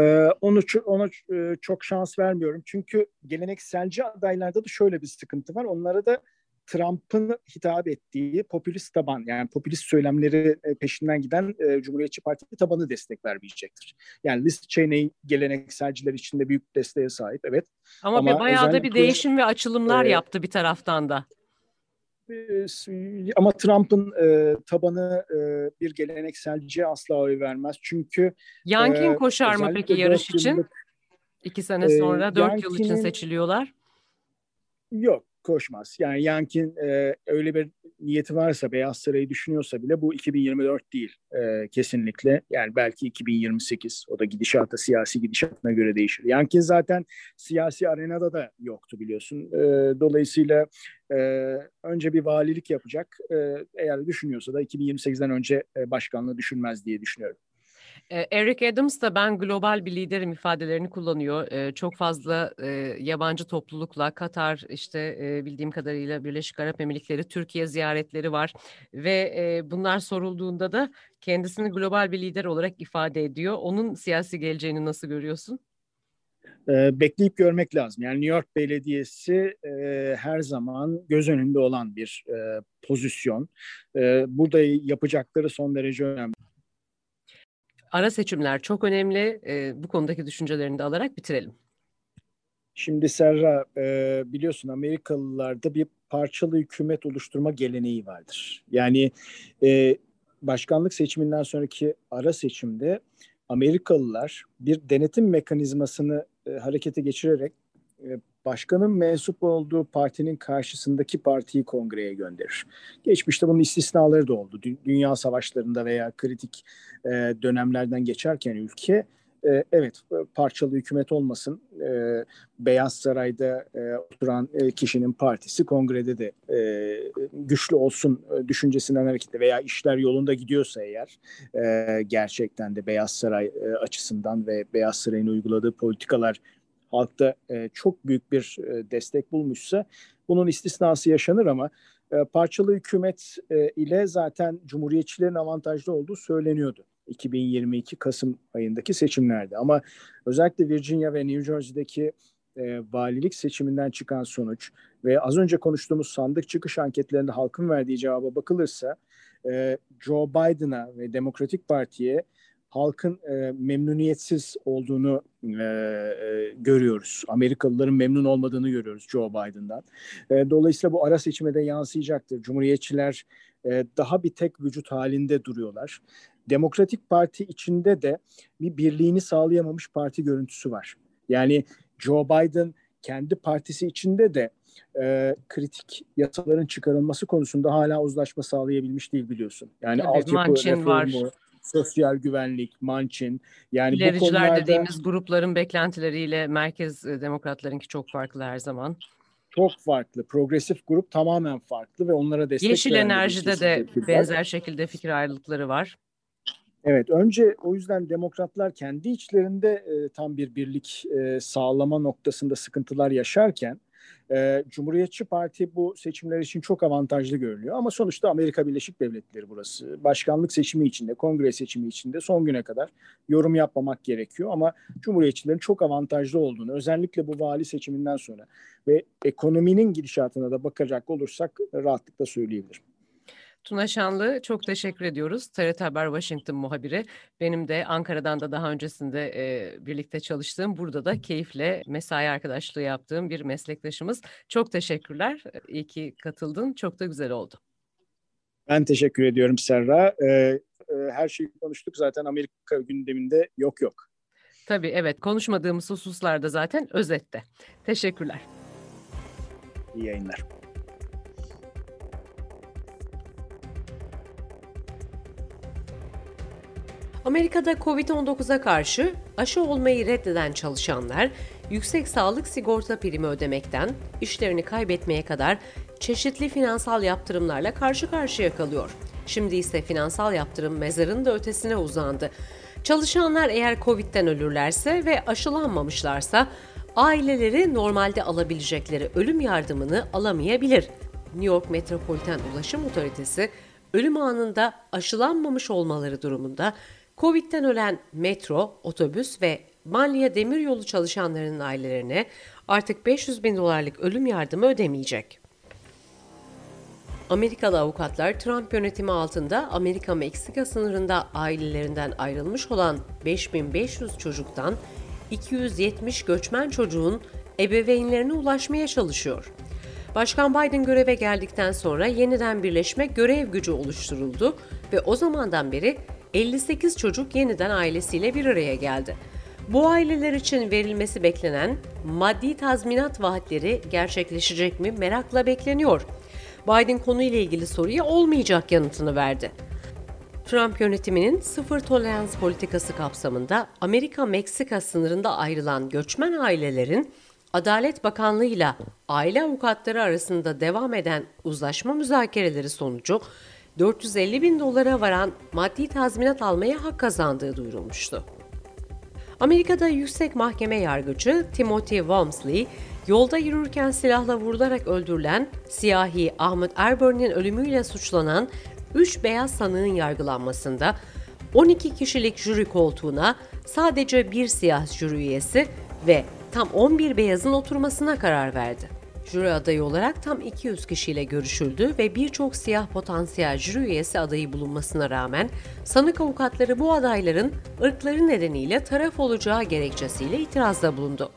Ee, onu ona e, çok şans vermiyorum. Çünkü gelenekselci adaylarda da şöyle bir sıkıntı var. Onlara da Trump'ın hitap ettiği popülist taban yani popülist söylemleri e, peşinden giden e, Cumhuriyetçi Parti tabanı destek vermeyecektir. Yani Liz Cheney gelenekselciler içinde büyük desteğe sahip evet. Ama, Ama bayağı da bir değişim ve açılımlar e, yaptı bir taraftan da. Ee, ama Trump'ın e, tabanı e, bir gelenekselciye asla oy vermez. Çünkü Yankin e, koşar mı peki yarış için? Yıllık, İki sene sonra e, dört yıl için seçiliyorlar. Yok koşmaz. Yani Yankin e, öyle bir niyeti varsa Beyaz Saray'ı düşünüyorsa bile bu 2024 değil e, kesinlikle. Yani belki 2028 o da gidişata siyasi gidişatına göre değişir. Yankin zaten siyasi arenada da yoktu biliyorsun. E, dolayısıyla e, önce bir valilik yapacak. E, eğer düşünüyorsa da 2028'den önce e, başkanlığı düşünmez diye düşünüyorum. Eric Adams da ben global bir liderim ifadelerini kullanıyor. Çok fazla yabancı toplulukla Katar işte bildiğim kadarıyla Birleşik Arap Emirlikleri Türkiye ziyaretleri var ve bunlar sorulduğunda da kendisini global bir lider olarak ifade ediyor. Onun siyasi geleceğini nasıl görüyorsun? bekleyip görmek lazım. Yani New York Belediyesi her zaman göz önünde olan bir pozisyon. burada yapacakları son derece önemli ara seçimler çok önemli. E, bu konudaki düşüncelerini de alarak bitirelim. Şimdi Serra e, biliyorsun Amerikalılarda bir parçalı hükümet oluşturma geleneği vardır. Yani e, başkanlık seçiminden sonraki ara seçimde Amerikalılar bir denetim mekanizmasını e, harekete geçirerek e, başkanın mensup olduğu partinin karşısındaki partiyi kongreye gönderir. Geçmişte bunun istisnaları da oldu. Dünya savaşlarında veya kritik e, dönemlerden geçerken ülke e, evet parçalı hükümet olmasın e, Beyaz Saray'da e, oturan e, kişinin partisi kongrede de e, güçlü olsun e, düşüncesinden hareketle veya işler yolunda gidiyorsa eğer e, gerçekten de Beyaz Saray e, açısından ve Beyaz Saray'ın uyguladığı politikalar halkta e, çok büyük bir e, destek bulmuşsa bunun istisnası yaşanır ama e, parçalı hükümet e, ile zaten cumhuriyetçilerin avantajlı olduğu söyleniyordu. 2022 Kasım ayındaki seçimlerde ama özellikle Virginia ve New Jersey'deki e, valilik seçiminden çıkan sonuç ve az önce konuştuğumuz sandık çıkış anketlerinde halkın verdiği cevaba bakılırsa e, Joe Biden'a ve Demokratik Parti'ye halkın e, memnuniyetsiz olduğunu e, e, görüyoruz. Amerikalıların memnun olmadığını görüyoruz Joe Biden'dan. E, dolayısıyla bu ara seçime de yansıyacaktır. Cumhuriyetçiler e, daha bir tek vücut halinde duruyorlar. Demokratik Parti içinde de bir birliğini sağlayamamış parti görüntüsü var. Yani Joe Biden kendi partisi içinde de e, kritik yasaların çıkarılması konusunda hala uzlaşma sağlayabilmiş değil biliyorsun. Yani Tabii, altyapı reformu, var sosyal güvenlik, Manchin. Yani İlericiler bu konularda, dediğimiz grupların beklentileriyle merkez e, demokratlarınki çok farklı her zaman. Çok farklı. Progresif grup tamamen farklı ve onlara destek Yeşil enerjide de benzer şekilde fikir ayrılıkları var. Evet, önce o yüzden demokratlar kendi içlerinde e, tam bir birlik e, sağlama noktasında sıkıntılar yaşarken e, Cumhuriyetçi Parti bu seçimler için çok avantajlı görülüyor. Ama sonuçta Amerika Birleşik Devletleri burası. Başkanlık seçimi içinde, kongre seçimi içinde son güne kadar yorum yapmamak gerekiyor. Ama Cumhuriyetçilerin çok avantajlı olduğunu, özellikle bu vali seçiminden sonra ve ekonominin gidişatına da bakacak olursak rahatlıkla söyleyebilirim. Tuna Şanlı çok teşekkür ediyoruz. TRT Haber Washington muhabiri. Benim de Ankara'dan da daha öncesinde e, birlikte çalıştığım, burada da keyifle mesai arkadaşlığı yaptığım bir meslektaşımız. Çok teşekkürler. İyi ki katıldın. Çok da güzel oldu. Ben teşekkür ediyorum Serra. Ee, e, her şeyi konuştuk zaten Amerika gündeminde yok yok. Tabii evet konuşmadığımız hususlarda zaten özette. Teşekkürler. İyi yayınlar. Amerika'da Covid-19'a karşı aşı olmayı reddeden çalışanlar yüksek sağlık sigorta primi ödemekten işlerini kaybetmeye kadar çeşitli finansal yaptırımlarla karşı karşıya kalıyor. Şimdi ise finansal yaptırım mezarın da ötesine uzandı. Çalışanlar eğer Covid'den ölürlerse ve aşılanmamışlarsa aileleri normalde alabilecekleri ölüm yardımını alamayabilir. New York Metropolitan Ulaşım Otoritesi ölüm anında aşılanmamış olmaları durumunda Covid'den ölen metro, otobüs ve Banliya demiryolu çalışanlarının ailelerine artık 500 bin dolarlık ölüm yardımı ödemeyecek. Amerikalı avukatlar Trump yönetimi altında Amerika-Meksika sınırında ailelerinden ayrılmış olan 5500 çocuktan 270 göçmen çocuğun ebeveynlerine ulaşmaya çalışıyor. Başkan Biden göreve geldikten sonra yeniden birleşme görev gücü oluşturuldu ve o zamandan beri 58 çocuk yeniden ailesiyle bir araya geldi. Bu aileler için verilmesi beklenen maddi tazminat vaatleri gerçekleşecek mi merakla bekleniyor. Biden konuyla ilgili soruya olmayacak yanıtını verdi. Trump yönetiminin sıfır tolerans politikası kapsamında Amerika-Meksika sınırında ayrılan göçmen ailelerin Adalet Bakanlığı ile aile avukatları arasında devam eden uzlaşma müzakereleri sonucu 450 bin dolara varan maddi tazminat almaya hak kazandığı duyurulmuştu. Amerika'da yüksek mahkeme yargıcı Timothy Walmsley, yolda yürürken silahla vurularak öldürülen siyahi Ahmet Erburn'in ölümüyle suçlanan 3 beyaz sanığın yargılanmasında 12 kişilik jüri koltuğuna sadece bir siyah jüri üyesi ve tam 11 beyazın oturmasına karar verdi. Jüri adayı olarak tam 200 kişiyle görüşüldü ve birçok siyah potansiyel jüri üyesi adayı bulunmasına rağmen sanık avukatları bu adayların ırkları nedeniyle taraf olacağı gerekçesiyle itirazda bulundu.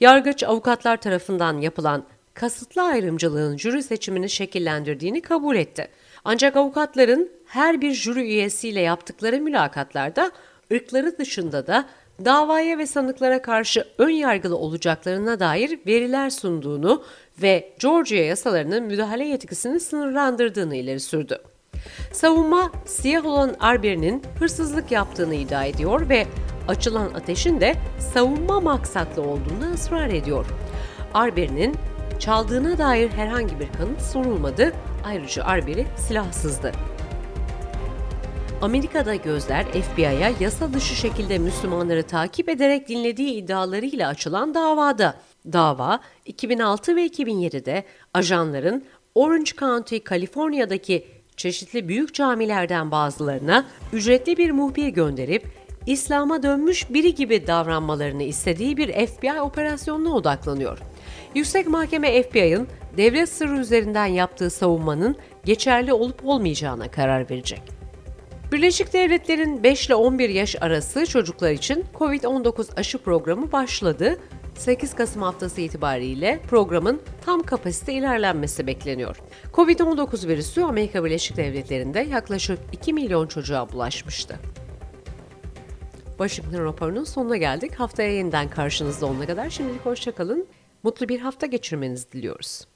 Yargıç avukatlar tarafından yapılan kasıtlı ayrımcılığın jüri seçimini şekillendirdiğini kabul etti. Ancak avukatların her bir jüri üyesiyle yaptıkları mülakatlarda ırkları dışında da davaya ve sanıklara karşı ön yargılı olacaklarına dair veriler sunduğunu ve Georgia yasalarının müdahale yetkisini sınırlandırdığını ileri sürdü. Savunma, siyah olan Arbery'nin hırsızlık yaptığını iddia ediyor ve açılan ateşin de savunma maksatlı olduğunu ısrar ediyor. Arbery'nin çaldığına dair herhangi bir kanıt sorulmadı, ayrıca Arbery silahsızdı. Amerika'da gözler FBI'ya yasa dışı şekilde Müslümanları takip ederek dinlediği iddialarıyla açılan davada. Dava 2006 ve 2007'de ajanların Orange County, Kaliforniya'daki çeşitli büyük camilerden bazılarına ücretli bir muhbir gönderip İslam'a dönmüş biri gibi davranmalarını istediği bir FBI operasyonuna odaklanıyor. Yüksek Mahkeme FBI'ın devlet sırrı üzerinden yaptığı savunmanın geçerli olup olmayacağına karar verecek. Birleşik Devletler'in 5 ile 11 yaş arası çocuklar için COVID-19 aşı programı başladı. 8 Kasım haftası itibariyle programın tam kapasite ilerlenmesi bekleniyor. Covid-19 virüsü Amerika Birleşik Devletleri'nde yaklaşık 2 milyon çocuğa bulaşmıştı. Washington raporunun sonuna geldik. Haftaya yeniden karşınızda olana kadar şimdilik hoşçakalın. Mutlu bir hafta geçirmenizi diliyoruz.